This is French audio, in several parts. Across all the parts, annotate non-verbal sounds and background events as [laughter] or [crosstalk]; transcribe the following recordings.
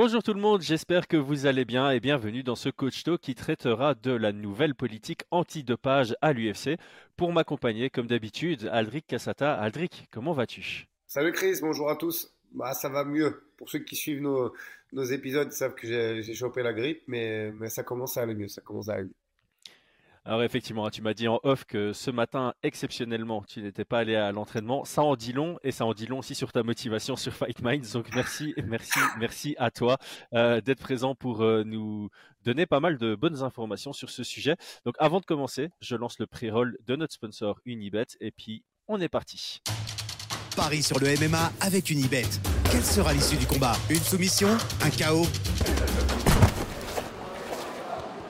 Bonjour tout le monde, j'espère que vous allez bien et bienvenue dans ce Coach Talk qui traitera de la nouvelle politique anti-dopage à l'UFC. Pour m'accompagner, comme d'habitude, Aldric Cassata. Aldric, comment vas-tu? Salut Chris, bonjour à tous. Bah, ça va mieux. Pour ceux qui suivent nos, épisodes, ils savent que j'ai chopé la grippe, mais, ça commence à aller mieux. Ça commence à aller mieux. Alors effectivement, tu m'as dit en off que ce matin, exceptionnellement, tu n'étais pas allé à l'entraînement. Ça en dit long et ça en dit long aussi sur ta motivation sur Fight Minds. Donc merci, merci, merci à toi euh, d'être présent pour euh, nous donner pas mal de bonnes informations sur ce sujet. Donc avant de commencer, je lance le pré-roll de notre sponsor Unibet et puis on est parti. Paris sur le MMA avec Unibet. Quelle sera l'issue du combat? Une soumission? Un chaos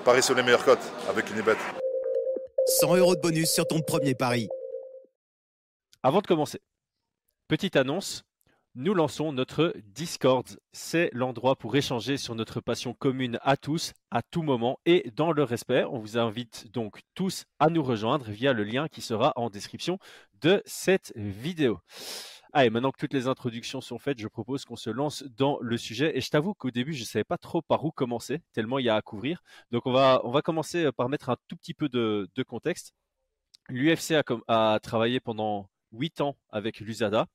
Paris sur les meilleures cotes avec Unibet. 100 euros de bonus sur ton premier pari. Avant de commencer, petite annonce. Nous lançons notre Discord. C'est l'endroit pour échanger sur notre passion commune à tous, à tout moment et dans le respect. On vous invite donc tous à nous rejoindre via le lien qui sera en description de cette vidéo. Allez, maintenant que toutes les introductions sont faites, je propose qu'on se lance dans le sujet. Et je t'avoue qu'au début, je ne savais pas trop par où commencer, tellement il y a à couvrir. Donc on va, on va commencer euh, par mettre un tout petit peu de, contexte. L'UFC a, travaillé pendant 8 ans avec l'USADA.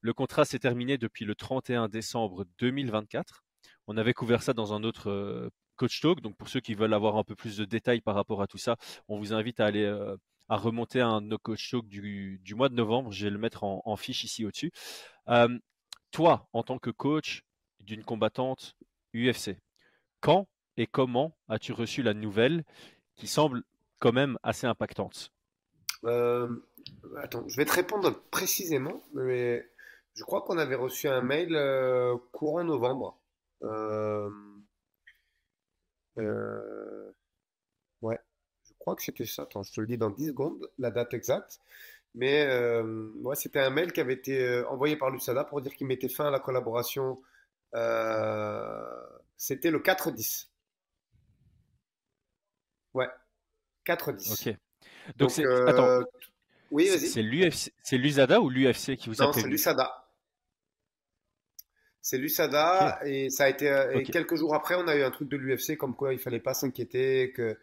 Le contrat s'est terminé depuis le 31 décembre 2024. On avait couvert ça dans un autre euh, coach talk. Donc pour ceux qui veulent avoir un peu plus de détails par rapport à tout ça, on vous invite à aller euh, à remonter un no coach talk du, mois de novembre. Je vais le mettre en, fiche ici au-dessus. Euh, toi, en tant que coach d'une combattante UFC, quand et comment as-tu reçu la nouvelle qui semble quand même assez impactante? Euh, Attends, je vais te répondre précisément, mais je crois qu'on avait reçu un mail euh, courant novembre. ouais, crois que c'était ça. Attends, je te le dis dans 10 secondes, la date exacte. Mais euh, ouais, c'était un mail qui avait été euh, envoyé par l'USADA pour dire qu'il mettait fin à la collaboration. Euh, c'était le 4-10. Ouais, 4-10. Ok. Donc, c'est. Attends. Oui, vas-y. C'est l'USADA ou l'UFC qui vous a Non, c'est l'USADA. C'est l'USADA et ça a été. quelques jours après, on a eu un truc de l'UFC comme quoi il fallait pas s'inquiéter, que euh,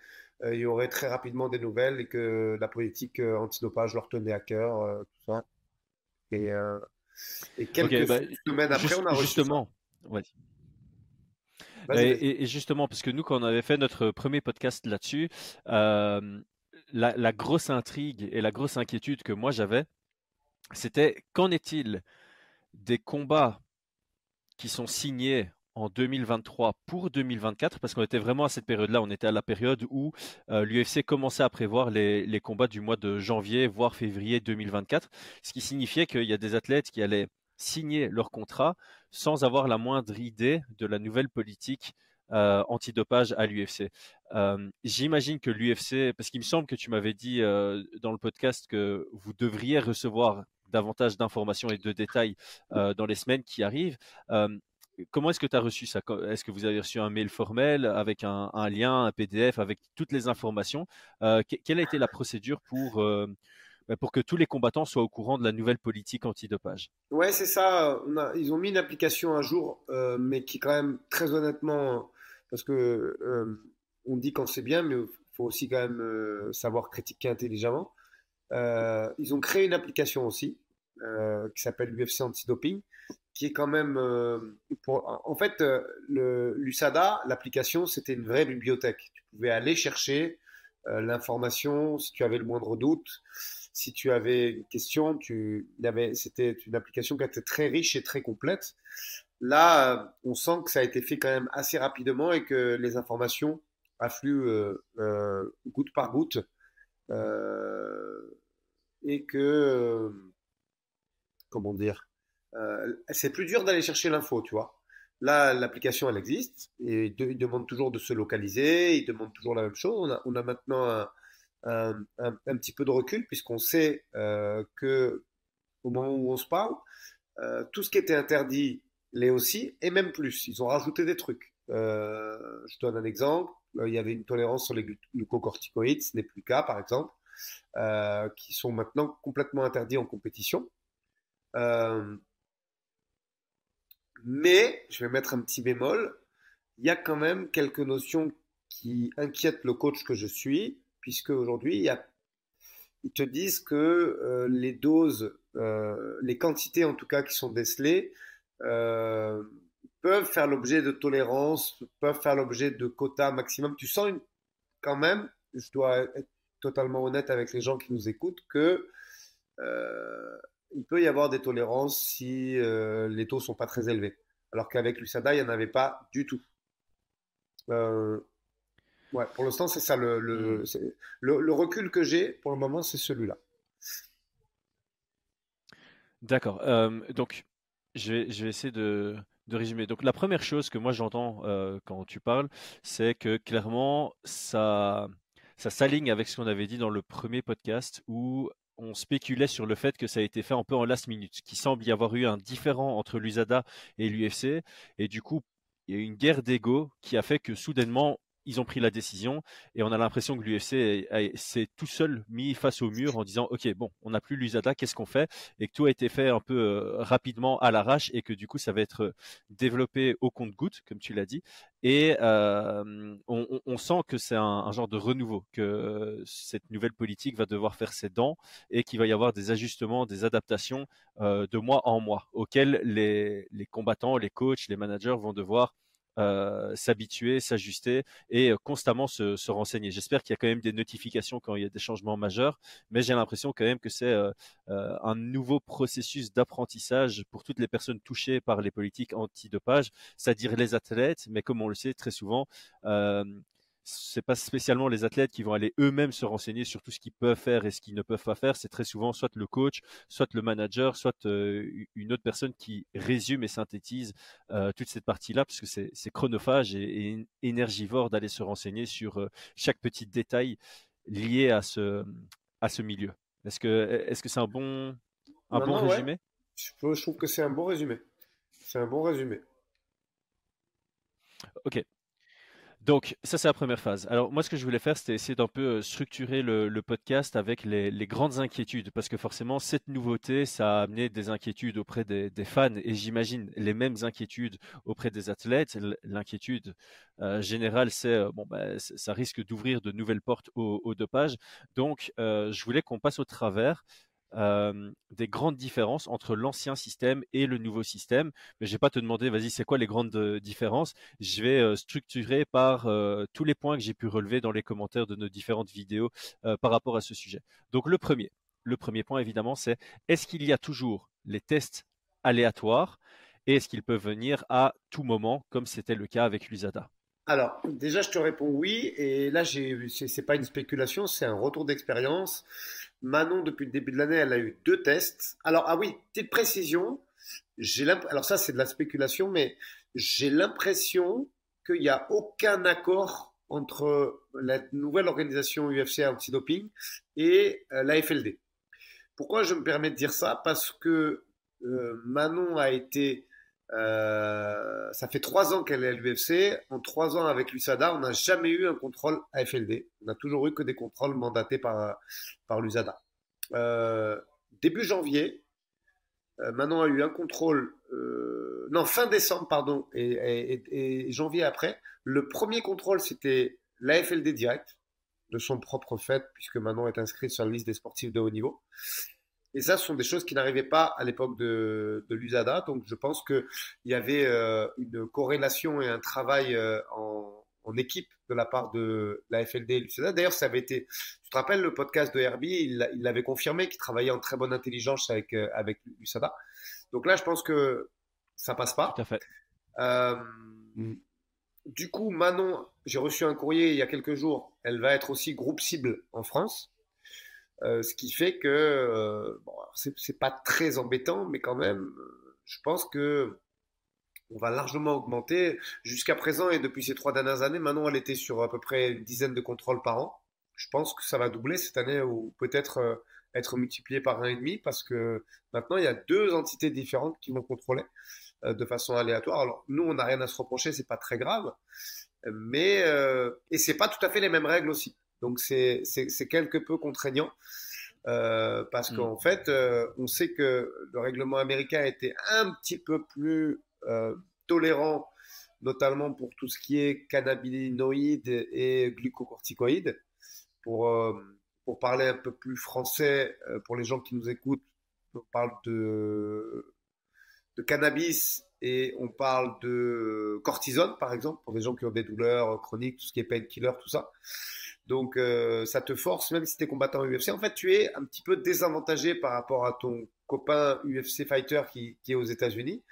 il y aurait très rapidement des nouvelles et que la politique euh, antidopage leur tenait à cœur, euh, tout ça. Et, et quelques bah, semaines après, on a reçu justement, Et, justement, parce que nous, quand on avait fait notre premier podcast là-dessus, la, la, grosse intrigue et la grosse inquiétude que moi j'avais, c'était qu'en est-il des combats qui sont signés en 2023 pour 2024 parce qu'on était vraiment à cette période-là. On était à la période où euh, l'UFC commençait à prévoir les, combats du mois de janvier, voire février 2024, ce qui signifiait qu'il y a des athlètes qui allaient signer leur contrat sans avoir la moindre idée de la nouvelle politique euh, antidopage à l'UFC. Euh, j'imagine que l'UFC, parce qu'il me semble que tu m'avais dit dans le podcast que vous devriez recevoir davantage d'informations et de détails dans les semaines qui arrivent comment est-ce que tu as reçu ça? Est-ce que vous avez reçu un mail formel avec un, lien, un PDF, avec toutes les informations? Euh, Quelle a été la procédure pour, euh, bah, pour que tous les combattants soient au courant de la nouvelle politique antidopage? Ouais, c'est ça. ils ont mis une application un jour, euh, mais qui quand même, très honnêtement, parce que on dit quand c'est bien, mais il faut aussi quand même savoir critiquer intelligemment. ils ont créé une application aussi qui s'appelle UFC Antidoping qui est quand même. Euh, pour, en fait, euh, l'USADA, l'application, c'était une vraie bibliothèque. Tu pouvais aller chercher euh, l'information si tu avais le moindre doute, si tu avais une question. Tu, c'était une application qui était très riche et très complète. Là, on sent que ça a été fait quand même assez rapidement et que les informations affluent goutte par goutte. et que. comment dire euh, c'est plus dur d'aller chercher l'info, tu vois. Là, l'application, elle existe et il demande toujours de se localiser, il demande toujours la même chose. On a, maintenant un, petit peu de recul puisqu'on sait euh, que au moment où on se parle, euh, tout ce qui était interdit l'est aussi et même plus. Ils ont rajouté des trucs. je donne un exemple. Il y avait une tolérance sur les glucocorticoïdes, ce n'est plus le cas, par exemple, qui sont maintenant complètement interdits en compétition. Mais, je vais mettre un petit bémol, il y a quand même quelques notions qui inquiètent le coach que je suis, puisque aujourd'hui, ils te disent que euh, les doses, euh, les quantités en tout cas qui sont décelées, euh, peuvent faire l'objet de tolérance, peuvent faire l'objet de quotas maximum. Tu sens quand même, je dois être totalement honnête avec les gens qui nous écoutent, que il peut y avoir des tolérances si les taux sont pas très élevés. Alors qu'avec l'USADA, il n'y en avait pas du tout. Euh, ouais, pour l'instant, c'est ça. Le, le, hmm. le, recul que j'ai pour le moment, c'est celui-là. D'accord. Euh, donc, je vais, je vais essayer de, de, résumer. Donc, la première chose que moi j'entends euh, quand tu parles, c'est que clairement, ça, ça s'aligne avec ce qu'on avait dit dans le premier podcast où on spéculait sur le fait que ça a été fait un peu en last minute, qu'il semble y avoir eu un différent entre l'USADA et l'UFC, et du coup, il y a eu une guerre d'ego qui a fait que soudainement, ils ont pris la décision et on a l'impression que l'UFC s'est tout seul mis face au mur en disant ok bon on n'a plus l'USADA qu'est-ce qu'on fait? Et que tout a été fait un peu euh, rapidement à l'arrache et que du coup ça va être développé au compte-goutte comme tu l'as dit. Et euh, on, sent que c'est un, genre de renouveau que cette nouvelle politique va devoir faire ses dents et qu'il va y avoir des ajustements des adaptations euh, de mois en mois auxquels les, les combattants les coachs les managers vont devoir euh, s'habituer, s'ajuster et euh, constamment se, renseigner. J'espère qu'il y a quand même des notifications quand il y a des changements majeurs, mais j'ai l'impression quand même que c'est euh, un nouveau processus d'apprentissage pour toutes les personnes touchées par les politiques antidopage, c'est-à-dire les athlètes, mais comme on le sait très souvent, c'est pas spécialement les athlètes qui vont aller eux-mêmes se renseigner sur tout ce qu'ils peuvent faire et ce qu'ils ne peuvent pas faire. C'est très souvent soit le coach, soit le manager, soit euh, une autre personne qui résume et synthétise euh, toute cette partie-là, parce que c'est chronophage et, énergivore d'aller se renseigner sur euh, chaque petit détail lié à ce, à ce milieu. Est-ce que est-ce que c'est un bon, un bon résumé? Je trouve que c'est un bon résumé. C'est un bon résumé. Ok, donc, ça, c'est la première phase. Alors, moi, ce que je voulais faire, c'était essayer d'un peu euh, structurer le, podcast avec les, grandes inquiétudes, parce que forcément, cette nouveauté, ça a amené des inquiétudes auprès des, fans, et j'imagine les mêmes inquiétudes auprès des athlètes. L'inquiétude euh, générale, c'est, euh, bon, bah, ça risque d'ouvrir de nouvelles portes au, dopage. Donc, je voulais qu'on passe au travers des grandes différences entre l'ancien système et le nouveau système. Mais je vais pas te demander, vas-y, c'est quoi les grandes différences? Je vais structurer par tous les points que j'ai pu relever dans les commentaires de nos différentes vidéos par rapport à ce sujet. Donc le premier, le premier point évidemment, c'est est-ce qu'il y a toujours les tests aléatoires et est-ce qu'ils peuvent venir à tout moment, comme c'était le cas avec l'USADA? Alors, déjà, je te réponds oui. Et là, ce n'est pas une spéculation, c'est un retour d'expérience. Manon, depuis le début de l'année, elle a eu deux tests. Alors, ah oui, petite précision. Alors ça, c'est de la spéculation, mais j'ai l'impression qu'il n'y a aucun accord entre la nouvelle organisation UFC anti-doping et euh, la FLD. Pourquoi je me permets de dire ça? Parce que euh, Manon a été euh, ça fait trois ans qu'elle est à l'UFC. En trois ans avec l'USADA, on n'a jamais eu un contrôle AFLD. On n'a toujours eu que des contrôles mandatés par, par l'USADA. Euh, début janvier, euh, Manon a eu un contrôle, non, fin décembre, pardon, et, et, janvier après. Le premier contrôle, c'était l'AFLD direct, de son propre fait, puisque Manon est inscrite sur la liste des sportifs de haut niveau. Et ça, ce sont des choses qui n'arrivaient pas à l'époque de, de l'USADA. Donc, je pense qu'il y avait euh, une corrélation et un travail euh, en, en, équipe de la part de la FLD et l'USADA. D'ailleurs, ça avait été, tu te rappelles le podcast de Herbie, il, il l'avait confirmé qu'il travaillait en très bonne intelligence avec, euh, avec l'USADA. Donc là, je pense que ça passe pas. Tout à fait. Mm. Du coup, Manon, j'ai reçu un courrier il y a quelques jours. Elle va être aussi groupe cible en France. Euh, ce qui fait que euh, bon, c'est pas très embêtant, mais quand même, je pense que on va largement augmenter. Jusqu'à présent et depuis ces trois dernières années, maintenant elle était sur à peu près une dizaine de contrôles par an. Je pense que ça va doubler cette année ou peut-être euh, être multiplié par un et demi parce que maintenant il y a deux entités différentes qui vont contrôler de façon aléatoire. Alors nous on n'a rien à se reprocher, c'est pas très grave, mais et c'est pas tout à fait les mêmes règles aussi. Donc c'est quelque peu contraignant. Euh, parce mm. qu'en fait, euh, on sait que le règlement américain était un petit peu plus tolérants, notamment pour tout ce qui est cannabinoïdes et glucocorticoïdes. Pour, pour parler un peu plus français, pour les gens qui nous écoutent, on parle de, de cannabis et on parle de cortisone, par exemple, pour des gens qui ont des douleurs chroniques, tout ce qui est painkiller, tout ça. Donc, euh, ça te force, même si tu es combattant UFC. En fait, tu es un petit peu désavantagé par rapport à ton copain UFC fighter qui, est aux États-Unis.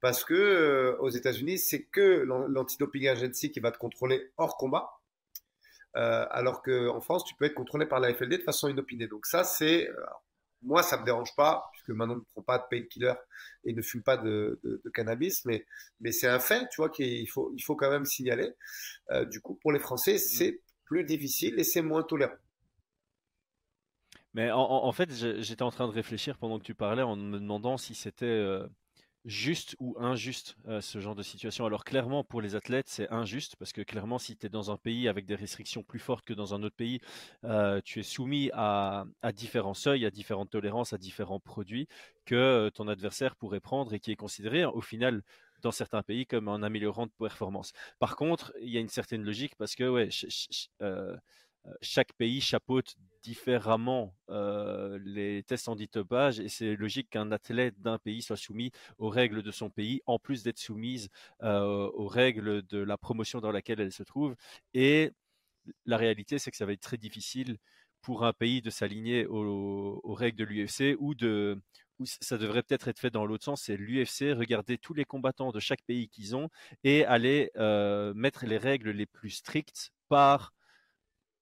Parce que euh, aux États-Unis, c'est que l'antidoping agency qui va te contrôler hors combat. Euh, alors qu'en France, tu peux être contrôlé par la FLD de façon inopinée. Donc, ça, c'est. moi, ça me dérange pas que Manon ne prend pas de painkiller et ne fume pas de, cannabis, mais, mais c'est un fait, tu vois, qu'il faut, il faut quand même signaler. Euh, du coup, pour les Français, mm. c'est plus difficile et c'est moins tolérant. Mais en, fait, j'étais en train de réfléchir pendant que tu parlais en me demandant si c'était euh, juste ou injuste euh, ce genre de situation. Alors clairement pour les athlètes c'est injuste parce que clairement si tu es dans un pays avec des restrictions plus fortes que dans un autre pays, euh, tu es soumis à, différents seuils, à différentes tolérances, à différents produits que euh, ton adversaire pourrait prendre et qui est considéré au final dans certains pays comme un améliorant de performance. Par contre, il y a une certaine logique parce que ouais, chaque pays chapeaute différemment les tests antidopage et c'est logique qu'un athlète d'un pays soit soumis aux règles de son pays en plus d'être soumise aux règles de la promotion dans laquelle elle se trouve et la réalité c'est que ça va être très difficile pour un pays de s'aligner aux, règles de l'UFC ou de ça devrait peut-être être fait dans l'autre sens, c'est l'UFC, regarder tous les combattants de chaque pays qu'ils ont et aller mettre les règles les plus strictes par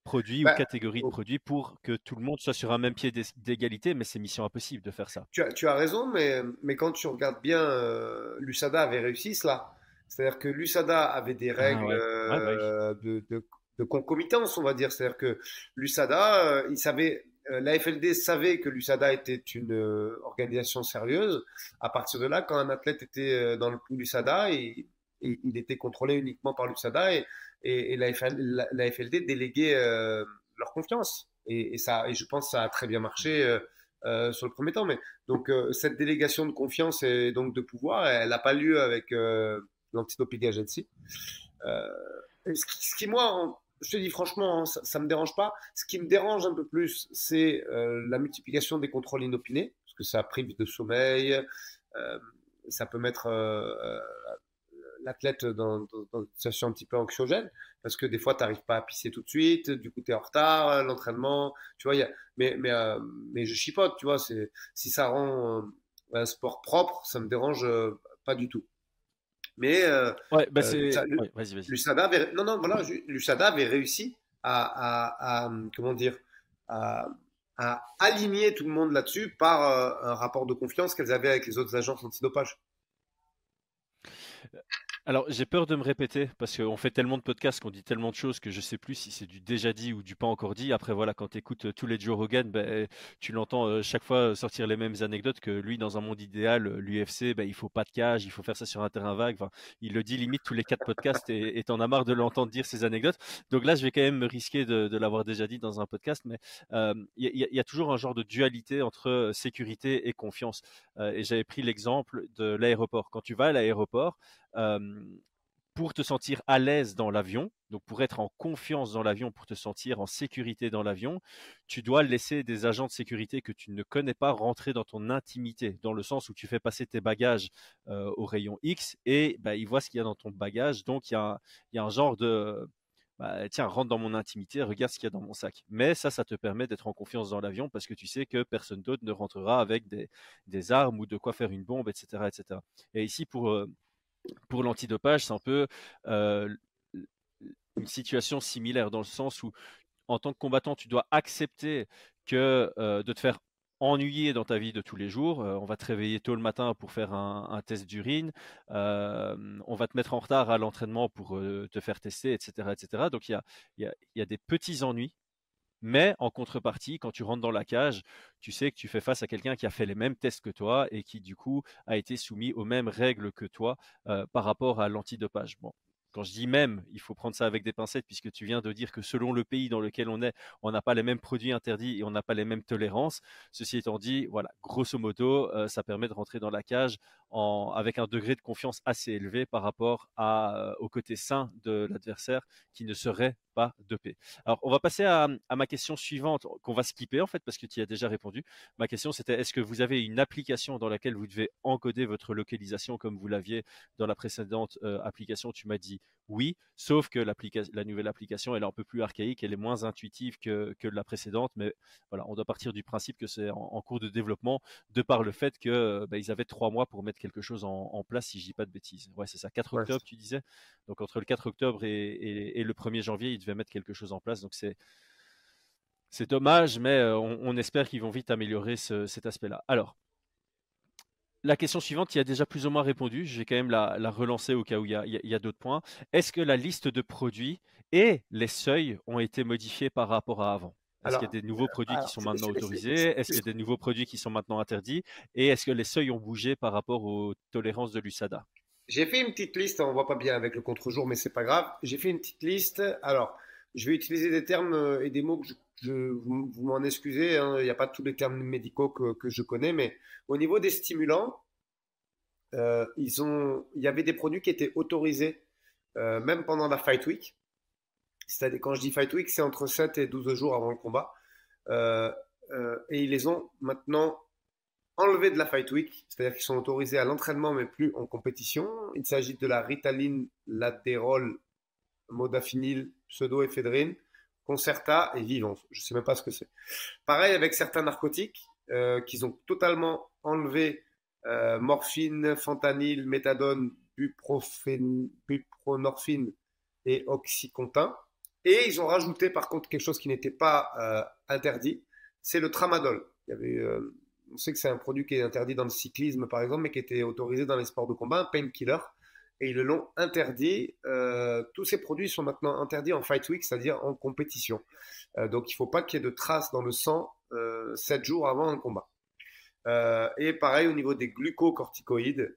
produits ou bah, catégories de produits pour que tout le monde soit sur un même pied d'égalité, mais c'est mission impossible de faire ça. Tu as, tu as raison, mais, mais quand tu regardes bien, euh, l'USADA avait réussi cela. C'est-à-dire que l'USADA avait des ah règles bah euh, de, de, concomitance, on va dire. C'est-à-dire que l'USADA, euh, il savait, la FLD savait que l'USADA était une organisation sérieuse. À partir de là, quand un athlète était dans le l'USADA, il, il était contrôlé uniquement par l'USADA et, et, la, FLD déléguait euh, leur confiance. Et, ça, et je pense que ça a très bien marché euh, euh, sur le premier temps. Mais donc cette délégation de confiance et donc de pouvoir, elle n'a pas lieu avec l'antidoping agency. Ce qui, ce, qui, moi, je te dis franchement, hein, ça, ne me dérange pas. Ce qui me dérange un peu plus, c'est la multiplication des contrôles inopinés, parce que ça prive de sommeil, ça peut mettre l'athlète dans, une situation un petit peu anxiogène parce que des fois, tu n'arrives pas à pisser tout de suite, du coup, tu es en retard, euh, l'entraînement, tu vois, y a, mais, mais, euh, mais je chipote, tu vois, si ça rend euh, un sport propre, ça me dérange pas du tout. Mais ouais, bah vas-y, vas-y. L'USADA avait, non, non, voilà, l'USADA avait réussi à, à, comment dire, à, à, aligner tout le monde là-dessus par un rapport de confiance qu'elles avaient avec les autres agences antidopage. Alors, j'ai peur de me répéter parce qu'on fait tellement de podcasts, qu'on dit tellement de choses que je sais plus si c'est du déjà dit ou du pas encore dit. Après, voilà, quand tu écoutes euh, tous les Joe Rogan, ben, tu l'entends euh, chaque fois sortir les mêmes anecdotes que lui, dans un monde idéal, euh, l'UFC, ben, il faut pas de cage, il faut faire ça sur un terrain vague. Enfin, il le dit limite tous les quatre podcasts et t'en as marre de l'entendre dire ces anecdotes. Donc là, je vais quand même me risquer de, l'avoir déjà dit dans un podcast, mais il y, a toujours un genre de dualité entre sécurité et confiance. et j'avais pris l'exemple de l'aéroport. Quand tu vas à l'aéroport, pour te sentir à l'aise dans l'avion, donc pour être en confiance dans l'avion, pour te sentir en sécurité dans l'avion, tu dois laisser des agents de sécurité que tu ne connais pas rentrer dans ton intimité, dans le sens où tu fais passer tes bagages au rayon X et bah, ils voient ce qu'il y a dans ton bagage. Donc il y a, un genre de bah, tiens, rentre dans mon intimité, regarde ce qu'il y a dans mon sac. Mais ça, ça te permet d'être en confiance dans l'avion parce que tu sais que personne d'autre ne rentrera avec des, des, armes ou de quoi faire une bombe, etc. etc. Et ici, pour, pour l'antidopage, c'est un peu euh, une situation similaire dans le sens où, en tant que combattant, tu dois accepter que euh, de te faire ennuyer dans ta vie de tous les jours. Euh, on va te réveiller tôt le matin pour faire un, test d'urine. on va te mettre en retard à l'entraînement pour te faire tester, etc., etc. Donc il y a, des petits ennuis mais en contrepartie, quand tu rentres dans la cage, tu sais que tu fais face à quelqu'un qui a fait les mêmes tests que toi et qui, du coup, a été soumis aux mêmes règles que toi euh, par rapport à l'antidopage. Bon, quand je dis même, il faut prendre ça avec des pincettes puisque tu viens de dire que selon le pays dans lequel on est, on n'a pas les mêmes produits interdits et on n'a pas les mêmes tolérances. Ceci étant dit, voilà, grosso modo, euh, ça permet de rentrer dans la cage avec un degré de confiance assez élevé par rapport à, au côté sain de l'adversaire qui ne serait pas dopé. Alors, on va passer à, ma question suivante, qu'on va skipper en fait, parce que tu y as déjà répondu. Ma question, c'était est-ce que vous avez une application dans laquelle vous devez encoder votre localisation comme vous l'aviez dans la précédente euh, application? Tu m'as dit oui, sauf que la nouvelle application, elle est un peu plus archaïque, elle est moins intuitive que, la précédente, mais voilà, on doit partir du principe que c'est en, cours de développement, de par le fait qu'ils bah, avaient trois mois pour mettre quelque chose en, place, si je dis pas de bêtises. Ouais, c'est ça, 4 octobre, tu disais. Donc entre le 4 octobre et, le 1er janvier, ils devaient mettre quelque chose en place. Donc c'est c'est dommage, mais euh, on, espère qu'ils vont vite améliorer cet aspect-là. Alors, la question suivante, il y a déjà plus ou moins répondu. Je vais quand même la, relancer au cas où il y a, d'autres points. Est-ce que la liste de produits et les seuils ont été modifiés par rapport à avant? Est-ce qu'il y a des nouveaux produits qui sont maintenant autorisés? Est-ce qu'il y a des nouveaux produits qui sont maintenant interdits? Et est-ce que les seuils ont bougé par rapport aux tolérances de l'USADA J'ai fait une petite liste, on voit pas bien avec le contre-jour, mais c'est pas grave. J'ai fait une petite liste. Alors, je vais utiliser des termes euh, et des mots que je, vous, m'en excusez, hein. il n'y a pas tous les termes médicaux que, que, je connais, mais au niveau des stimulants, euh, ils ont, il y avait des produits qui étaient autorisés euh, même pendant la Fight Week. C'est-à-dire, quand je dis Fight Week, c'est entre 7 et 12 jours avant le combat. Euh, et ils les ont maintenant enlevés de la Fight Week, c'est-à-dire qu'ils sont autorisés à l'entraînement mais plus en compétition. Il s'agit de la Ritaline, Laterol, Modafinil, pseudoéphédrine, Concerta et Vivance. Je ne sais même pas ce que c'est. Pareil avec certains narcotiques qu'ils ont totalement enlevés euh, morphine, fentanyl, méthadone, bupronorphine et oxycontin. Et ils ont rajouté par contre quelque chose qui n'était pas euh, interdit, c'est le tramadol. Euh, on sait que c'est un produit qui est interdit dans le cyclisme par exemple, mais qui était autorisé dans les sports de combat, un painkiller. Et ils l'ont interdit. tous ces produits sont maintenant interdits en fight week, c'est-à-dire en compétition. donc il ne faut pas qu'il y ait de traces dans le sang 7 jours avant un combat. Euh, et pareil au niveau des glucocorticoïdes,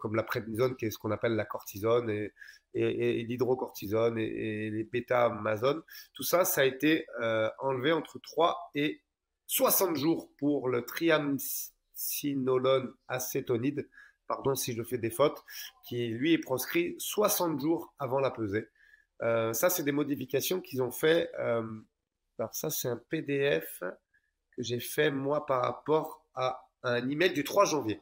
comme la prédnisone, qui est ce qu'on appelle la cortisone, et, l'hydrocortisone, et, les bêta-amazones. Tout ça, ça a été euh, enlevé entre 3 et 60 jours pour le triamcinolone acétonide, pardon si je fais des fautes, qui lui est proscrit 60 jours avant la pesée. Euh, ça, c'est des modifications qu'ils ont fait. alors ça, c'est un PDF que j'ai fait moi par rapport à un email du 3 janvier.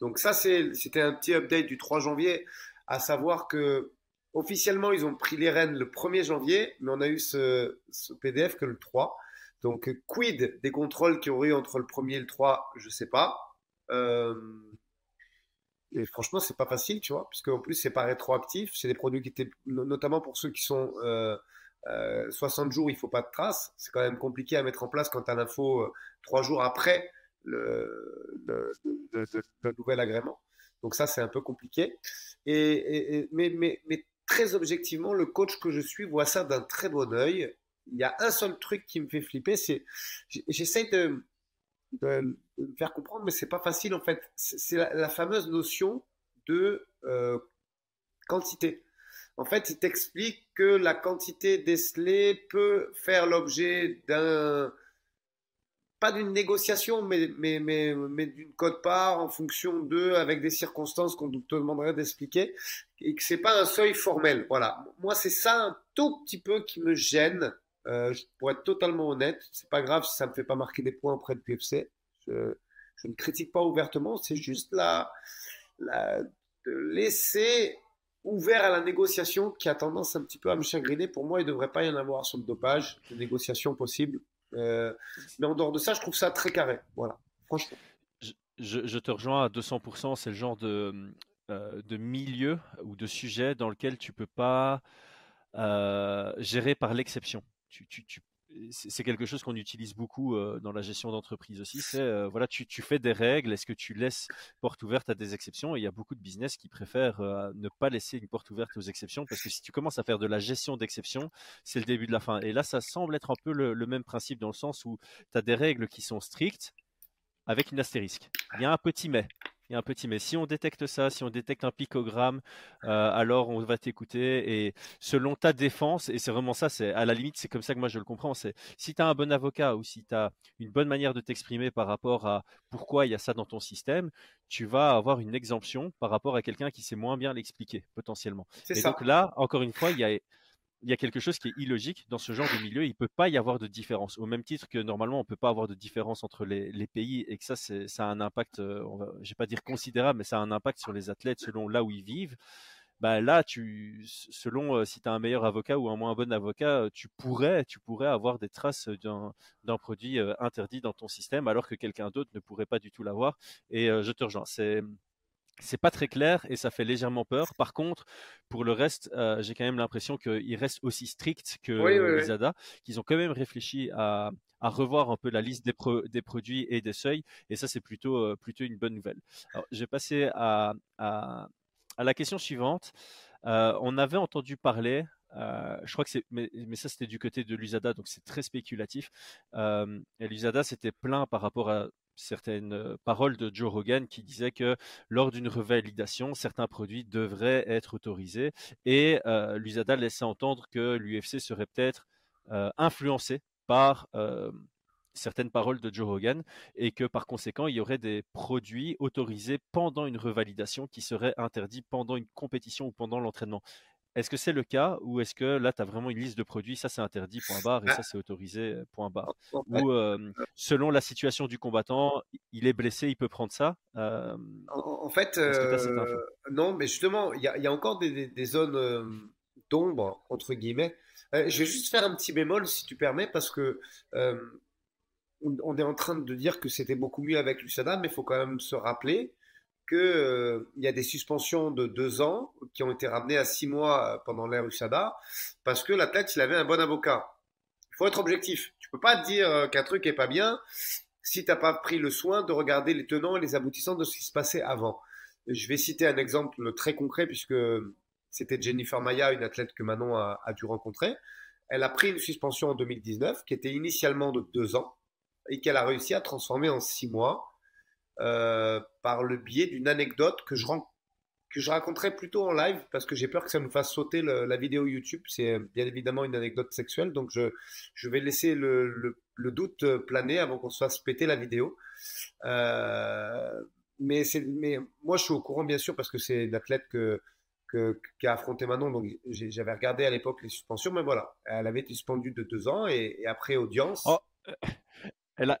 Donc ça, c'était un petit update du 3 janvier, à savoir que officiellement, ils ont pris les rênes le 1er janvier, mais on a eu ce, PDF que le 3. Donc, quid des contrôles qui auraient eu entre le 1er et le 3, je sais pas. Euh, et franchement, c'est pas facile, tu vois, puisque en plus, c'est pas rétroactif. C'est des produits qui étaient, notamment pour ceux qui sont 60 euh, euh, jours, il faut pas de traces. C'est quand même compliqué à mettre en place quand tu as l'info 3 jours après le, nouvel agrément. Donc ça, c'est un peu compliqué. Et, mais, mais, mais, très objectivement, le coach que je suis voit ça d'un très bon oeil. Il y a un seul truc qui me fait flipper, c'est j'essaie de, de, me faire comprendre, mais c'est pas facile en fait. C'est la, fameuse notion de euh, quantité. En fait, il t'explique que la quantité décelée peut faire l'objet d'un pas d'une négociation, mais, mais, mais, mais d'une cote-part en fonction d'eux, avec des circonstances qu'on te demanderait d'expliquer, et que c'est pas un seuil formel. Voilà. Moi, c'est ça un tout petit peu qui me gêne. Euh, pour être totalement honnête, c'est pas grave si ça me fait pas marquer des points auprès de PFC. Je, ne critique pas ouvertement, c'est juste la, la, de laisser ouvert à la négociation qui a tendance un petit peu à me chagriner. Pour moi, il ne devrait pas y en avoir sur le dopage, de négociation possible. Euh, mais en dehors de ça, je trouve ça très carré. Voilà, franchement. Je, te rejoins à 200%. C'est le genre de, euh, de milieu ou de sujet dans lequel tu peux pas euh, gérer par l'exception. Tu, tu, c'est quelque chose qu'on utilise beaucoup euh, dans la gestion d'entreprise aussi. C'est euh, voilà, tu, fais des règles. Est-ce que tu laisses porte ouverte à des exceptions? Et il y a beaucoup de business qui préfèrent euh, ne pas laisser une porte ouverte aux exceptions parce que si tu commences à faire de la gestion d'exceptions, c'est le début de la fin. Et là, ça semble être un peu le, même principe dans le sens où tu as des règles qui sont strictes avec une astérisque. Il y a un petit mais. Il y a un petit mais. Si on détecte ça, si on détecte un picogramme, euh, alors on va t'écouter. Et selon ta défense, et c'est vraiment ça, c'est à la limite, c'est comme ça que moi je le comprends. C'est si tu as un bon avocat ou si tu as une bonne manière de t'exprimer par rapport à pourquoi il y a ça dans ton système, tu vas avoir une exemption par rapport à quelqu'un qui sait moins bien l'expliquer potentiellement. Et donc là, encore une fois, il y a il y a quelque chose qui est illogique dans ce genre de milieu. Il ne peut pas y avoir de différence. Au même titre que normalement, on ne peut pas avoir de différence entre les, pays et que ça, ça a un impact, euh, je ne vais pas dire considérable, mais ça a un impact sur les athlètes selon là où ils vivent. Bah là, tu, selon euh, si tu as un meilleur avocat ou un moins bon avocat, euh, tu pourrais, tu pourrais avoir des traces d'un produit interdit dans ton système, alors que quelqu'un d'autre ne pourrait pas du tout l'avoir. Et je te rejoins. C'est c'est pas très clair et ça fait légèrement peur. Par contre, pour le reste, euh, j'ai quand même l'impression qu'ils restent aussi stricts que oui, qu'ils ont quand même réfléchi à, revoir un peu la liste des, produits et des seuils. Et ça, c'est plutôt, euh, plutôt une bonne nouvelle. Alors, je vais passer à, la question suivante. Euh, on avait entendu parler, je crois que c'est, mais, ça c'était du côté de l'USADA, donc c'est très spéculatif. L'USADA s'était plaint par rapport à certaines paroles de Joe Rogan qui disait que lors d'une revalidation, certains produits devraient être autorisés et l'USADA laissait entendre que l'UFC serait peut-être influencé par certaines paroles de Joe Rogan et que par conséquent, il y aurait des produits autorisés pendant une revalidation qui seraient interdits pendant une compétition ou pendant l'entraînement. Est-ce que c'est le cas ou est-ce que là, tu as vraiment une liste de produits, ça c'est interdit, point barre, et bah ça c'est autorisé, point barre? Ou selon la situation du combattant, il est blessé, il peut prendre ça? En, fait, non, mais justement, il y, a encore des, zones d'ombre, entre guillemets. je vais juste faire un petit bémol, si tu permets, parce que on, est en train de dire que c'était beaucoup mieux avec l'USADA, mais il faut quand même se rappeler qu'il euh, y a des suspensions de deux ans qui ont été ramenées à six mois euh, pendant l'ère USADA parce que l'athlète, il avait un bon avocat. Il faut être objectif. Tu peux pas dire euh, qu'un truc est pas bien si tu n'as pas pris le soin de regarder les tenants et les aboutissants de ce qui se passait avant. Je vais citer un exemple très concret puisque c'était Jennifer Maya, une athlète que Manon a, a, dû rencontrer. Elle a pris une suspension en 2019 qui était initialement de deux ans et qu'elle a réussi à transformer en six mois euh, par le biais d'une anecdote que je, que je raconterai plutôt en live parce que j'ai peur que ça nous fasse sauter la vidéo YouTube. C'est bien évidemment une anecdote sexuelle, donc je, je vais laisser le, le, doute planer avant qu'on se fasse péter la vidéo. Euh, mais, mais moi, je suis au courant, bien sûr, parce que c'est une athlète que, que, qui a affronté Manon. Donc, j'avais regardé à l'époque les suspensions, mais voilà, elle avait été suspendue de deux ans et, après audience. Oh, elle a.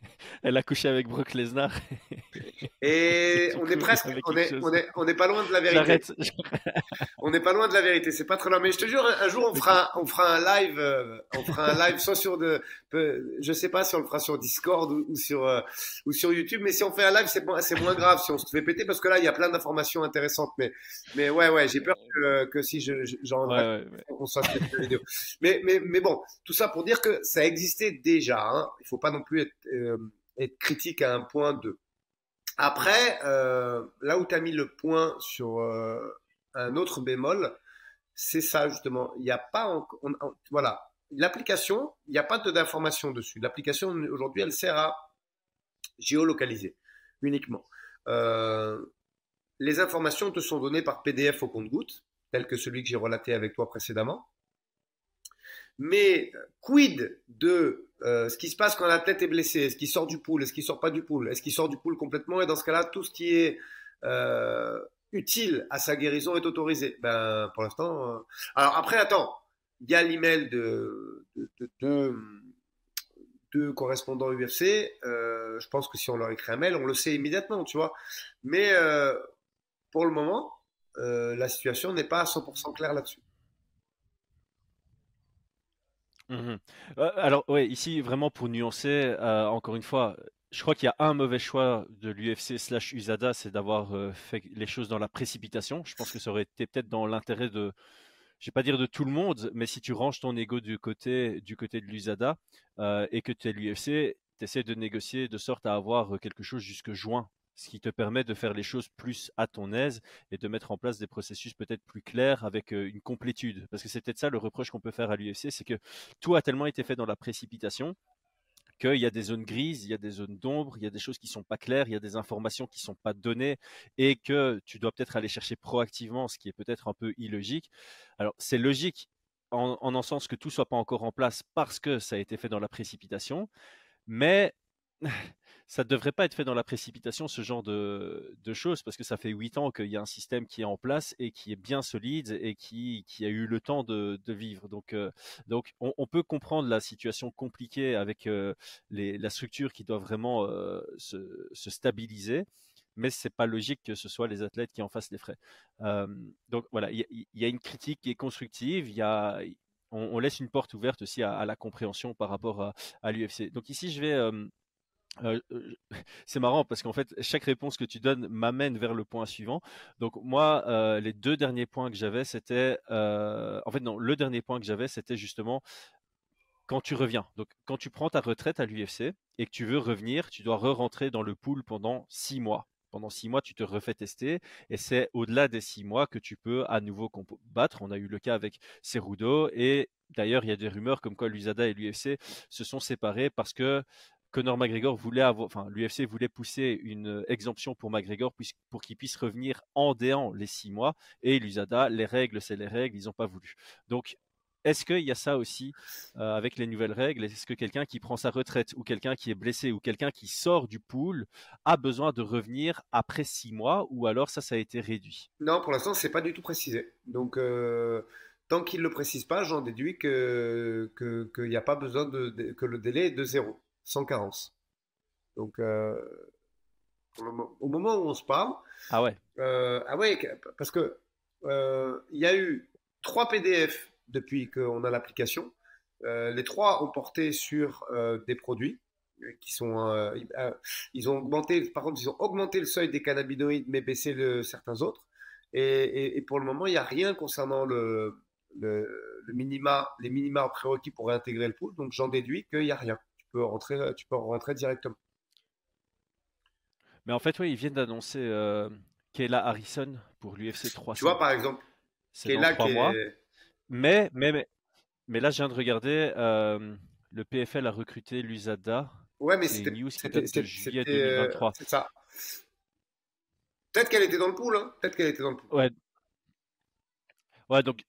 Elle a couché avec Brock Lesnar. [laughs] Et on est presque, on est, on est, on est, pas loin de la vérité. [laughs] on n'est pas loin de la vérité, c'est pas très loin. Mais je te jure, un jour on fera, on fera un live, euh, on fera un live soit sur de, je sais pas si on le fera sur Discord ou, sur euh, ou sur YouTube, mais si on fait un live, c'est c'est moins grave si on se fait péter parce que là il y a plein d'informations intéressantes. Mais mais ouais ouais, j'ai peur que, que si je, j'en ouais, on se fasse la vidéo. Mais mais mais bon, tout ça pour dire que ça existait déjà. Hein. Il faut pas non plus être euh, être critique à un point de. Après, euh, là où tu as mis le point sur euh, un autre bémol, c'est ça justement. Il n'y a pas. voilà. L'application, il n'y a pas d'information dessus. L'application, aujourd'hui, elle sert à géolocaliser uniquement. Euh, les informations te sont données par PDF au compte-goutte, tel que celui que j'ai relaté avec toi précédemment. Mais quid de euh, ce qui se passe quand la tête est blessée Est-ce qu'il sort du pool? Est-ce qu'il sort pas du pool? Est-ce qu'il sort du pool complètement? Et dans ce cas-là, tout ce qui est euh, utile à sa guérison est autorisé. Ben, pour l'instant. Euh, alors après, attends. Il y a l'email de, de, de, correspondants UFC. je pense que si on leur écrit un mail, on le sait immédiatement, tu vois. Mais pour le moment, la situation n'est pas à 100% claire là-dessus. Mmh alors, ouais, ici, vraiment pour nuancer, encore une fois, je crois qu'il y a un mauvais choix de l'UFC slash USADA, c'est d'avoir fait les choses dans la précipitation. Je pense que ça aurait été peut-être dans l'intérêt de, je vais pas dire de tout le monde, mais si tu ranges ton ego du côté, du côté de l'USADA et que tu es l'UFC, tu essaies de négocier de sorte à avoir quelque chose jusque juin ce qui te permet de faire les choses plus à ton aise et de mettre en place des processus peut-être plus clairs avec une complétude. Parce que c'est peut-être ça le reproche qu'on peut faire à l'UFC, c'est que tout a tellement été fait dans la précipitation qu'il y a des zones grises, il y a des zones d'ombre, il y a des choses qui sont pas claires, il y a des informations qui sont pas données et que tu dois peut-être aller chercher proactivement, ce qui est peut-être un peu illogique. Alors c'est logique en, en sens que tout soit pas encore en place parce que ça a été fait dans la précipitation, mais ça ne devrait pas être fait dans la précipitation, ce genre de, choses, parce que ça fait huit ans qu'il y a un système qui est en place et qui est bien solide et qui, a eu le temps de, vivre. Donc, euh, on, peut comprendre la situation compliquée avec euh, la structure qui doit vraiment euh, se, stabiliser mais c'est pas logique que ce soit les athlètes qui en fassent les frais. donc voilà, il y, a une critique qui est constructive, on, laisse une porte ouverte aussi à, la compréhension par rapport à l'UFC. Donc ici, je vais euh, euh, [laughs] c'est marrant parce qu'en fait, chaque réponse que tu donnes m'amène vers le point suivant. Donc moi, euh, les deux derniers points que j'avais, c'était, en fait non, le dernier point que j'avais, c'était justement quand tu reviens. Donc quand tu prends ta retraite à l'UFC et que tu veux revenir, tu dois re-rentrer dans le pool pendant six mois. Pendant six mois, tu te refais tester et c'est au-delà des six mois que tu peux à nouveau combattre. On a eu le cas avec Cerudo et D'ailleurs, il y a des rumeurs comme quoi l'USADA et l'UFC se sont séparés parce que Conor McGregor voulait avoir, enfin, l'UFC voulait pousser une exemption pour McGregor pour qu'il puisse revenir en déant les six mois. Et l'USADA, les règles, c'est les règles, ils n'ont pas voulu. Donc, est-ce qu'il y a ça aussi euh, avec les nouvelles règles? Est-ce que quelqu'un qui prend sa retraite ou quelqu'un qui est blessé ou quelqu'un qui sort du pool a besoin de revenir après six mois ou alors ça, ça a été réduit? Non, pour l'instant, c'est pas du tout précisé. Donc, euh, tant qu'il ne le précise pas, j'en déduis qu'il n'y a pas besoin de, que le délai est de zéro sans carence. Donc, euh, au moment où on se parle. Ah ouais. Euh, ah ouais, parce que euh, il y a eu trois PDF depuis qu'on a l'application. les trois ont porté sur des produits qui sont. ils ont augmenté, par contre, ils ont augmenté le seuil des cannabinoïdes, mais baissé le, certains autres. Et, pour le moment, il n'y a rien concernant le, le, minima, les minima prérequis pour réintégrer le pool. Donc, j'en déduis qu'il n'y a rien peux rentrer, tu peux rentrer directement. Mais en fait, oui, ils viennent d'annoncer euh, Kayla Harrison pour l'UFC 300. Tu vois, par exemple, Kayla qui mois. Mais, mais, mais, là, je viens de regarder, euh, le PFL a recruté l'USADA. Ouais, mais c'était juillet 2023. Euh, c'est ça. Peut-être qu'elle était dans le pool, hein. Peut-être qu'elle était dans le pool. Ouais, Ouais, donc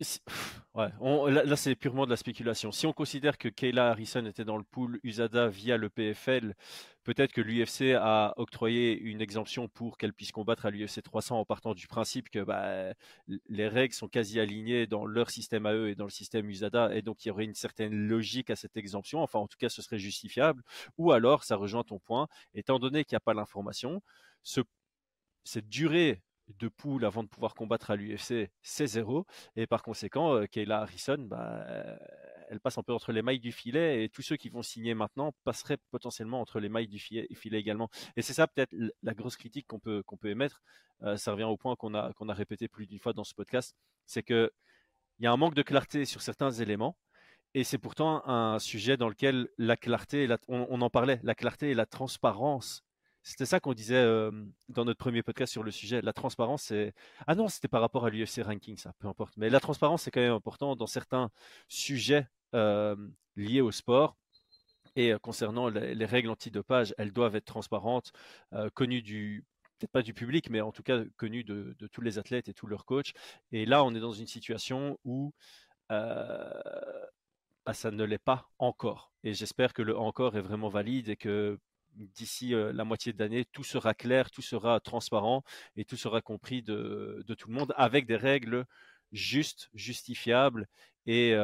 ouais, là, c'est purement de la spéculation. Si on considère que Kayla Harrison était dans le pool USADA via le PFL, peut-être que l'UFC a octroyé une exemption pour qu'elle puisse combattre à l'UFC 300 en partant du principe que bah, les règles sont quasi alignées dans leur système à eux et dans le système USADA, et donc il y aurait une certaine logique à cette exemption. Enfin, en tout cas, ce serait justifiable. Ou alors, ça rejoint ton point, étant donné qu'il n'y a pas l'information, ce, cette durée de poules avant de pouvoir combattre à l'UFC, c'est zéro. Et par conséquent, euh, Kayla Harrison, bah, elle passe un peu entre les mailles du filet et tous ceux qui vont signer maintenant passeraient potentiellement entre les mailles du filet, également. Et c'est ça peut-être la grosse critique qu'on peut, qu'on peut émettre. Euh, ça revient au point qu'on a, qu'on a répété plus d'une fois dans ce podcast, c'est qu'il y a un manque de clarté sur certains éléments. Et c'est pourtant un sujet dans lequel la clarté, on en parlait, la clarté et la transparence c'était ça qu'on disait dans notre premier podcast sur le sujet. La transparence, c'est. Ah non, c'était par rapport à l'UFC ranking, ça, peu importe. Mais la transparence, c'est quand même important dans certains sujets liés au sport. Et concernant les, règles antidopage, elles doivent être transparentes, connues du. Peut-être pas du public, mais en tout cas connues de, tous les athlètes et tous leurs coachs. Et là, on est dans une situation où bah, ça ne l'est pas encore. Et j'espère que le encore est vraiment valide et que d'ici la moitié d'année, tout sera clair, tout sera transparent et tout sera compris de, tout le monde avec des règles justes, justifiables et,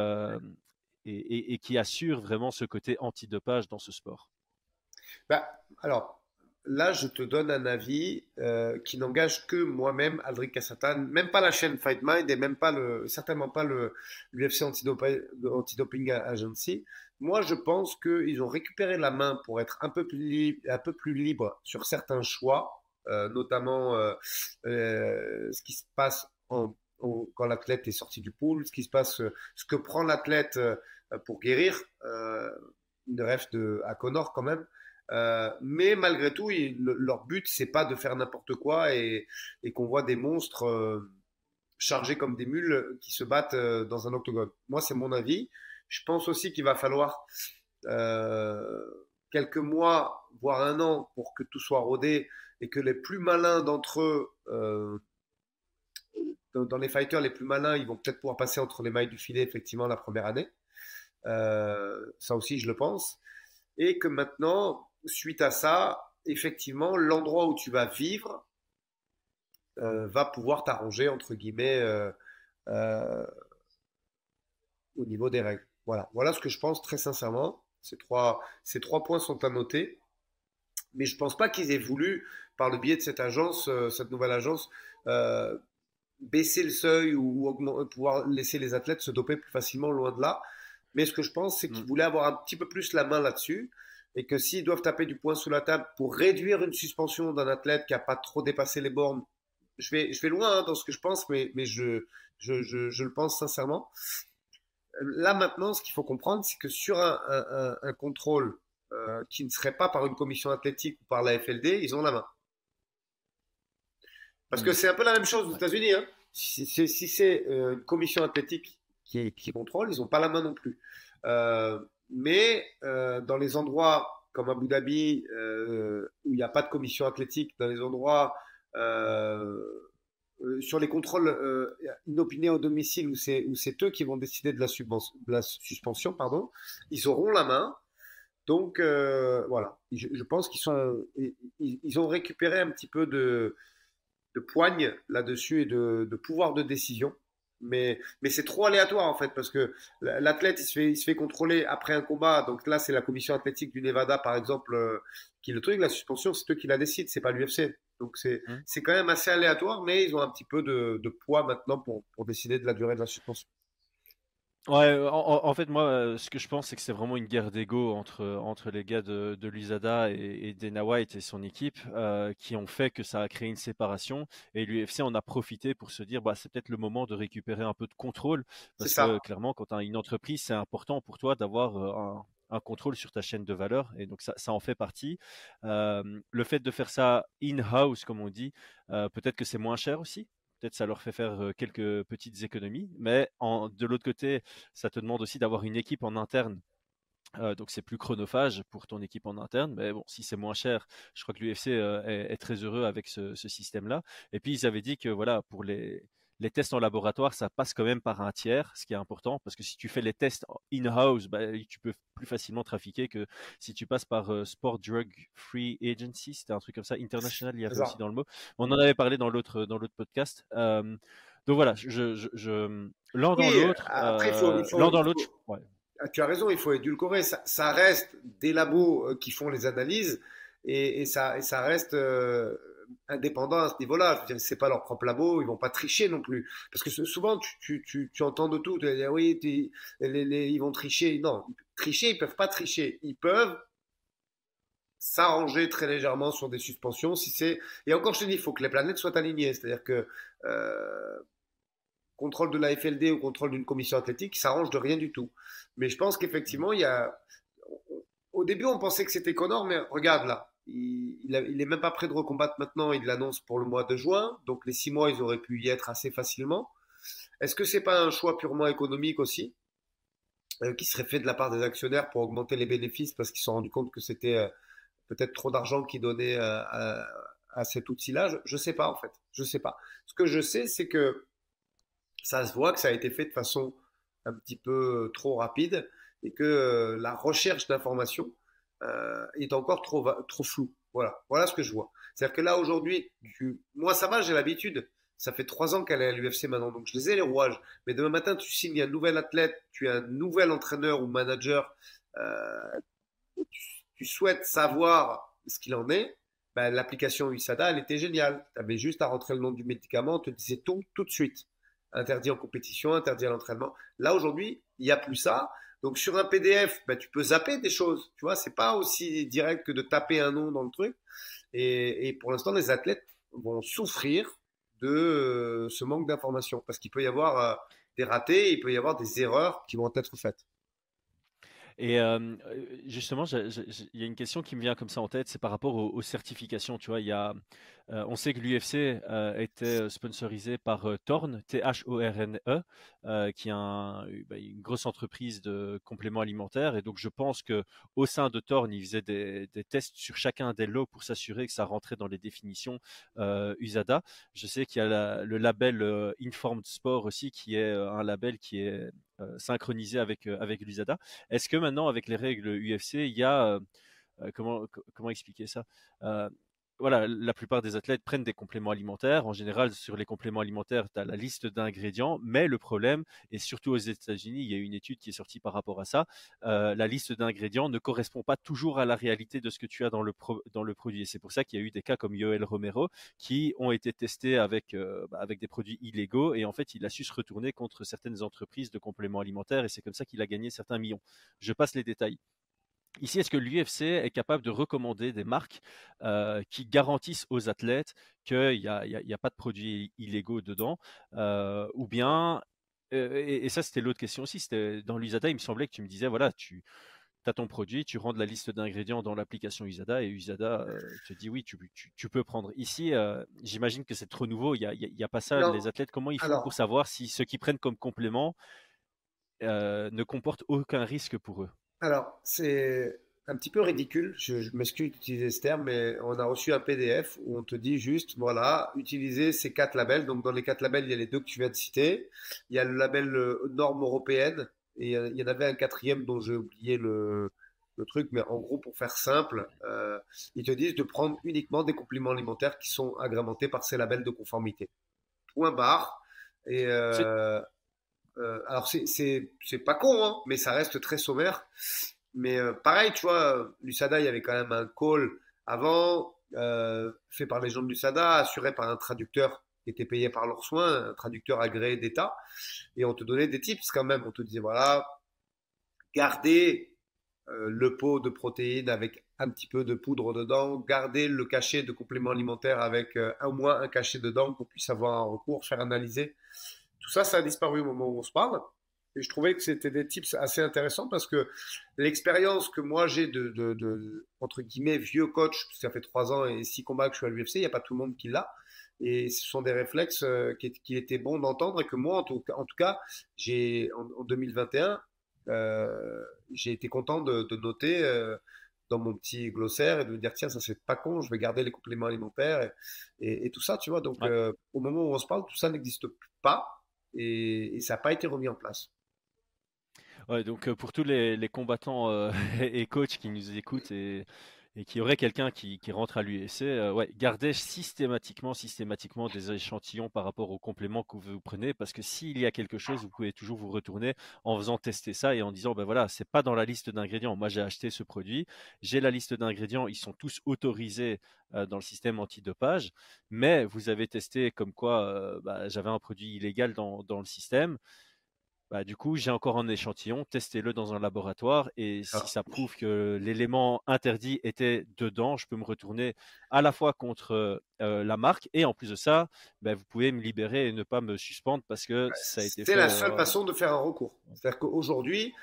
et, qui assurent vraiment ce côté antidopage dans ce sport. Bah, alors, là, je te donne un avis qui n'engage que moi-même, Aldric Cassatan, même pas la chaîne Fight Mind et même pas le, certainement pas l'UFC Antidoping Agency. Moi, je pense qu'ils ont récupéré la main pour être un peu plus, libre sur certains choix, euh, notamment euh, euh, ce qui se passe quand l'athlète est sorti du pool, ce qui se passe, ce que prend l'athlète pour guérir. une rêve de, à Connor quand même. mais malgré tout, leur but, c'est pas de faire n'importe quoi et qu'on voit des monstres chargés comme des mules qui se battent dans un octogone. Moi, c'est mon avis. Je pense aussi qu'il va falloir euh, quelques mois, voire un an, pour que tout soit rodé et que les plus malins d'entre eux, euh, dans, les fighters les plus malins, ils vont peut-être pouvoir passer entre les mailles du filet effectivement la première année. Euh, ça aussi, je le pense. Et que maintenant, suite à ça, effectivement, l'endroit où tu vas vivre va pouvoir t'arranger, entre guillemets, au niveau des règles. Voilà, voilà ce que je pense très sincèrement. Ces trois, ces trois points sont à noter. Mais je ne pense pas qu'ils aient voulu, par le biais de cette agence, euh, cette nouvelle agence, euh, baisser le seuil ou, pouvoir laisser les athlètes se doper plus facilement loin de là. Mais ce que je pense, c'est qu'ils mm. voulaient avoir un petit peu plus la main là-dessus et que s'ils doivent taper du poing sous la table pour réduire une suspension d'un athlète qui n'a pas trop dépassé les bornes, je vais, je vais loin hein, dans ce que je pense, mais, mais je, je, je, je, le pense sincèrement. Là maintenant, ce qu'il faut comprendre, c'est que sur un, un, un contrôle euh, qui ne serait pas par une commission athlétique ou par la FLD, ils ont la main. Parce que mm. c'est un peu la même chose aux États-Unis. Hein. Si, c'est euh, une commission athlétique qui, qui contrôle, ils n'ont pas la main non plus. Euh, mais dans les endroits comme Abu Dhabi, où il n'y a pas de commission athlétique, dans les endroits sur les contrôles inopinés au domicile, où c'est eux qui vont décider de la, suspension, pardon, ils auront la main. Donc euh, voilà, je, pense qu'ils sont, ils, ont récupéré un petit peu de poigne là-dessus et de, pouvoir de décision. Mais, mais c'est trop aléatoire en fait parce que l'athlète il se fait, il se fait contrôler après un combat. Donc là, c'est la commission athlétique du Nevada par exemple euh, qui le truc. La suspension, c'est eux qui la décident, c'est pas l'UFC. Donc c'est mmh. c'est quand même assez aléatoire, mais ils ont un petit peu de, de poids maintenant pour, pour décider de la durée de la suspension. Ouais, en, fait, moi, euh, ce que je pense, c'est que c'est vraiment une guerre d'ego entre, entre les gars de, de l'USADA et, et Dana White et son équipe euh, qui ont fait que ça a créé une séparation. Et l'UFC en a profité pour se dire, bah, c'est peut-être le moment de récupérer un peu de contrôle. Parce que clairement, quand tu as une entreprise, c'est important pour toi d'avoir euh, un, un, contrôle sur ta chaîne de valeur. Et donc, ça, ça en fait partie. le fait de faire ça in-house, comme on dit, peut-être que c'est moins cher aussi peut-être ça leur fait faire quelques petites économies, mais de l'autre côté, ça te demande aussi d'avoir une équipe en interne. donc c'est plus chronophage pour ton équipe en interne, mais bon, si c'est moins cher, je crois que l'UFC est, très heureux avec ce système-là. Et puis ils avaient dit que voilà, pour les, les tests en laboratoire, ça passe quand même par un tiers, ce qui est important, parce que si tu fais les tests in-house, bah, tu peux plus facilement trafiquer que si tu passes par euh, Sport Drug Free Agency, c'était un truc comme ça, international, il y avait aussi dans le mot. On en avait parlé dans l'autre dans l'autre podcast. Euh, donc voilà, je, je, l'un dans l'autre, euh, l'un dans l'autre. Tu as raison, il faut édulcorer. Ça, reste des labos qui font les analyses et, ça, et ça reste indépendants à ce niveau-là. C'est pas leur propre labo, ils vont pas tricher non plus. Parce que souvent, tu, entends de tout. Tu dis, oui, ils vont tricher. Non, tricher, ils peuvent pas tricher. Ils peuvent s'arranger très légèrement sur des suspensions. Si c'est et encore, je te dis, il faut que les planètes soient alignées. C'est-à-dire que euh, contrôle de la FLD ou contrôle d'une commission athlétique, s'arrange de rien du tout. Mais je pense qu'effectivement, il y a au début, on pensait que c'était Connor, mais regarde là, il, il, est même pas prêt de recombattre maintenant. Il l'annonce pour le mois de juin. Donc les six mois, ils auraient pu y être assez facilement. Est-ce que c'est pas un choix purement économique aussi, euh, qui serait fait de la part des actionnaires pour augmenter les bénéfices parce qu'ils se sont rendus compte que c'était euh, peut-être trop d'argent qu'ils donnaient euh, à, à, cet outil-là? Je ne sais pas en fait. Je sais pas. Ce que je sais, c'est que ça se voit que ça a été fait de façon un petit peu trop rapide et que la recherche d'informations euh, est encore trop, flou. Voilà, voilà ce que je vois. C'est-à-dire que là aujourd'hui, moi ça va, j'ai l'habitude. Ça fait trois ans qu'elle est à l'UFC maintenant, donc je les ai les rouages. Mais demain matin, tu signes un nouvel athlète, tu es un nouvel entraîneur ou manager, euh, tu, souhaites savoir ce qu'il en est. Ben, l'application USADA, elle était géniale. Tu avais juste à rentrer le nom du médicament, on te disait tout tout de suite. Interdit en compétition, interdit à l'entraînement. Là aujourd'hui, il n'y a plus ça. Donc sur un PDF, bah, tu peux zapper des choses. Tu vois, c'est pas aussi direct que de taper un nom dans le truc. Et, pour l'instant, les athlètes vont souffrir de euh, ce manque d'information parce qu'il peut y avoir euh, des ratés, il peut y avoir des erreurs qui vont être faites. Et euh, justement, il y a une question qui me vient comme ça en tête, c'est par rapport aux, certifications. Tu vois, il y a Euh, on sait que l'UFC euh, était sponsorisé par Thorne, T-H-O-R-N-E, qui est bah, une grosse entreprise de compléments alimentaires. Et donc, je pense que au sein de Thorne, ils faisaient des, tests sur chacun des lots pour s'assurer que ça rentrait dans les définitions USADA. Je sais qu'il y a le label Informed Sport aussi, qui est un label qui est synchronisé avec, avec l'USADA. Est-ce que maintenant, avec les règles UFC, il y a comment, comment expliquer ça? Voilà, la plupart des athlètes prennent des compléments alimentaires. En général, sur les compléments alimentaires, tu as la liste d'ingrédients, mais le problème, et surtout aux États-Unis, il y a une étude qui est sortie par rapport à ça, euh, la liste d'ingrédients ne correspond pas toujours à la réalité de ce que tu as dans le, produit. Et c'est pour ça qu'il y a eu des cas comme Yoel Romero qui ont été testés avec, euh, bah, avec des produits illégaux, et en fait, il a su se retourner contre certaines entreprises de compléments alimentaires, et c'est comme ça qu'il a gagné certains millions. Je passe les détails. Ici, est-ce que l'UFC est capable de recommander des marques euh, qui garantissent aux athlètes qu'il n'y a, a, pas de produits illégaux dedans euh, Ou bien, euh, et, ça c'était l'autre question aussi, c'était dans l'USADA, il me semblait que tu me disais, voilà, tu as ton produit, tu rends la liste d'ingrédients dans l'application USADA et USADA te dit oui, tu, peux prendre. Ici, j'imagine que c'est trop nouveau, il n'y a, pas ça, les athlètes, comment ils font pour savoir si ce qu'ils prennent comme complément ne comporte aucun risque pour eux? Alors, c'est un petit peu ridicule, je, m'excuse d'utiliser ce terme, mais on a reçu un PDF où on te dit juste, voilà, utilisez ces quatre labels. Donc, dans les quatre labels, il y a les deux que tu viens de citer. Il y a le label euh, norme européenne et il y en avait un quatrième dont j'ai oublié le, truc, mais en gros, pour faire simple, euh, ils te disent de prendre uniquement des compléments alimentaires qui sont agrémentés par ces labels de conformité. Point barre. Et euh, euh, alors, c'est pas con, hein, mais ça reste très sommaire. Mais euh, pareil, tu vois, l'USADA, il y avait quand même un call avant, euh, fait par les gens de l'USADA, assuré par un traducteur qui était payé par leurs soins, un traducteur agréé d'État. Et on te donnait des tips quand même. On te disait, voilà, gardez le pot de protéines avec un petit peu de poudre dedans, gardez le cachet de complément alimentaire avec au moins un cachet dedans qu'on puisse avoir un recours, faire analyser. Tout ça, ça a disparu au moment où on se parle. Et je trouvais que c'était des tips assez intéressants parce que l'expérience que moi j'ai de, entre guillemets, vieux coach, ça fait trois ans et six combats que je suis à l'UFC, il n'y a pas tout le monde qui l'a. Et ce sont des réflexes euh, qui, qui étaient bons d'entendre et que moi, en tout, en tout cas, j'ai en, 2021, euh, j'ai été content de, noter euh, dans mon petit glossaire et de me dire tiens, ça c'est pas con, je vais garder les compléments alimentaires et, tout ça, tu vois. Donc, au moment où on se parle, tout ça n'existe pas et, ça n'a pas été remis en place. Ouais, donc euh, pour tous les, combattants euh, [laughs] et coachs qui nous écoutent et, et qui auraient quelqu'un qui, rentre à l'UFC, euh, ouais, gardez systématiquement, systématiquement des échantillons par rapport aux compléments que vous prenez, parce que s'il y a quelque chose, vous pouvez toujours vous retourner en faisant tester ça et en disant, ben voilà, c'est pas dans la liste d'ingrédients. Moi, j'ai acheté ce produit, j'ai la liste d'ingrédients, ils sont tous autorisés dans le système antidopage, mais vous avez testé comme quoi bah, j'avais un produit illégal dans, dans le système. Bah, du coup, j'ai encore un échantillon, testez-le dans un laboratoire et si ah. ça prouve que l'élément interdit était dedans, je peux me retourner à la fois contre la marque et en plus de ça, bah, vous pouvez me libérer et ne pas me suspendre parce que ça a été C'est la seule façon de faire un recours. C'est-à-dire qu'aujourd'hui,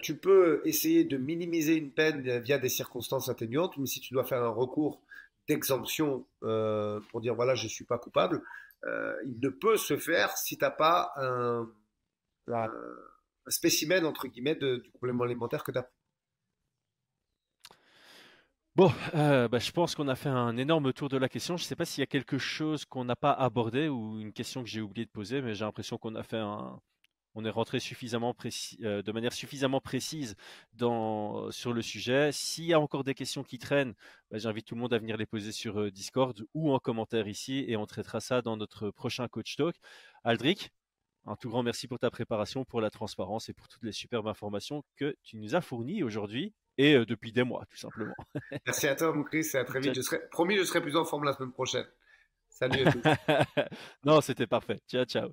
tu peux essayer de minimiser une peine via des circonstances atténuantes, mais si tu dois faire un recours d'exemption pour dire voilà, je ne suis pas coupable, il ne peut se faire si tu n'as pas un un spécimen entre guillemets du complément alimentaire que tu as Bon, euh, bah, je pense qu'on a fait un énorme tour de la question. Je ne sais pas s'il y a quelque chose qu'on n'a pas abordé ou une question que j'ai oublié de poser, mais j'ai l'impression qu'on a fait un, on est rentré suffisamment précis, euh, de manière suffisamment précise dans, sur le sujet. S'il y a encore des questions qui traînent, bah, j'invite tout le monde à venir les poser sur euh, Discord ou en commentaire ici et on traitera ça dans notre prochain Coach Talk. Aldric, un tout grand merci pour ta préparation, pour la transparence et pour toutes les superbes informations que tu nous as fournies aujourd'hui et euh, depuis des mois, tout simplement. [laughs] Merci à toi, mon Chris, et à très vite. Je serai, promis, je serai plus en forme la semaine prochaine. Salut à tous. [laughs] non, c'était parfait. Ciao, ciao.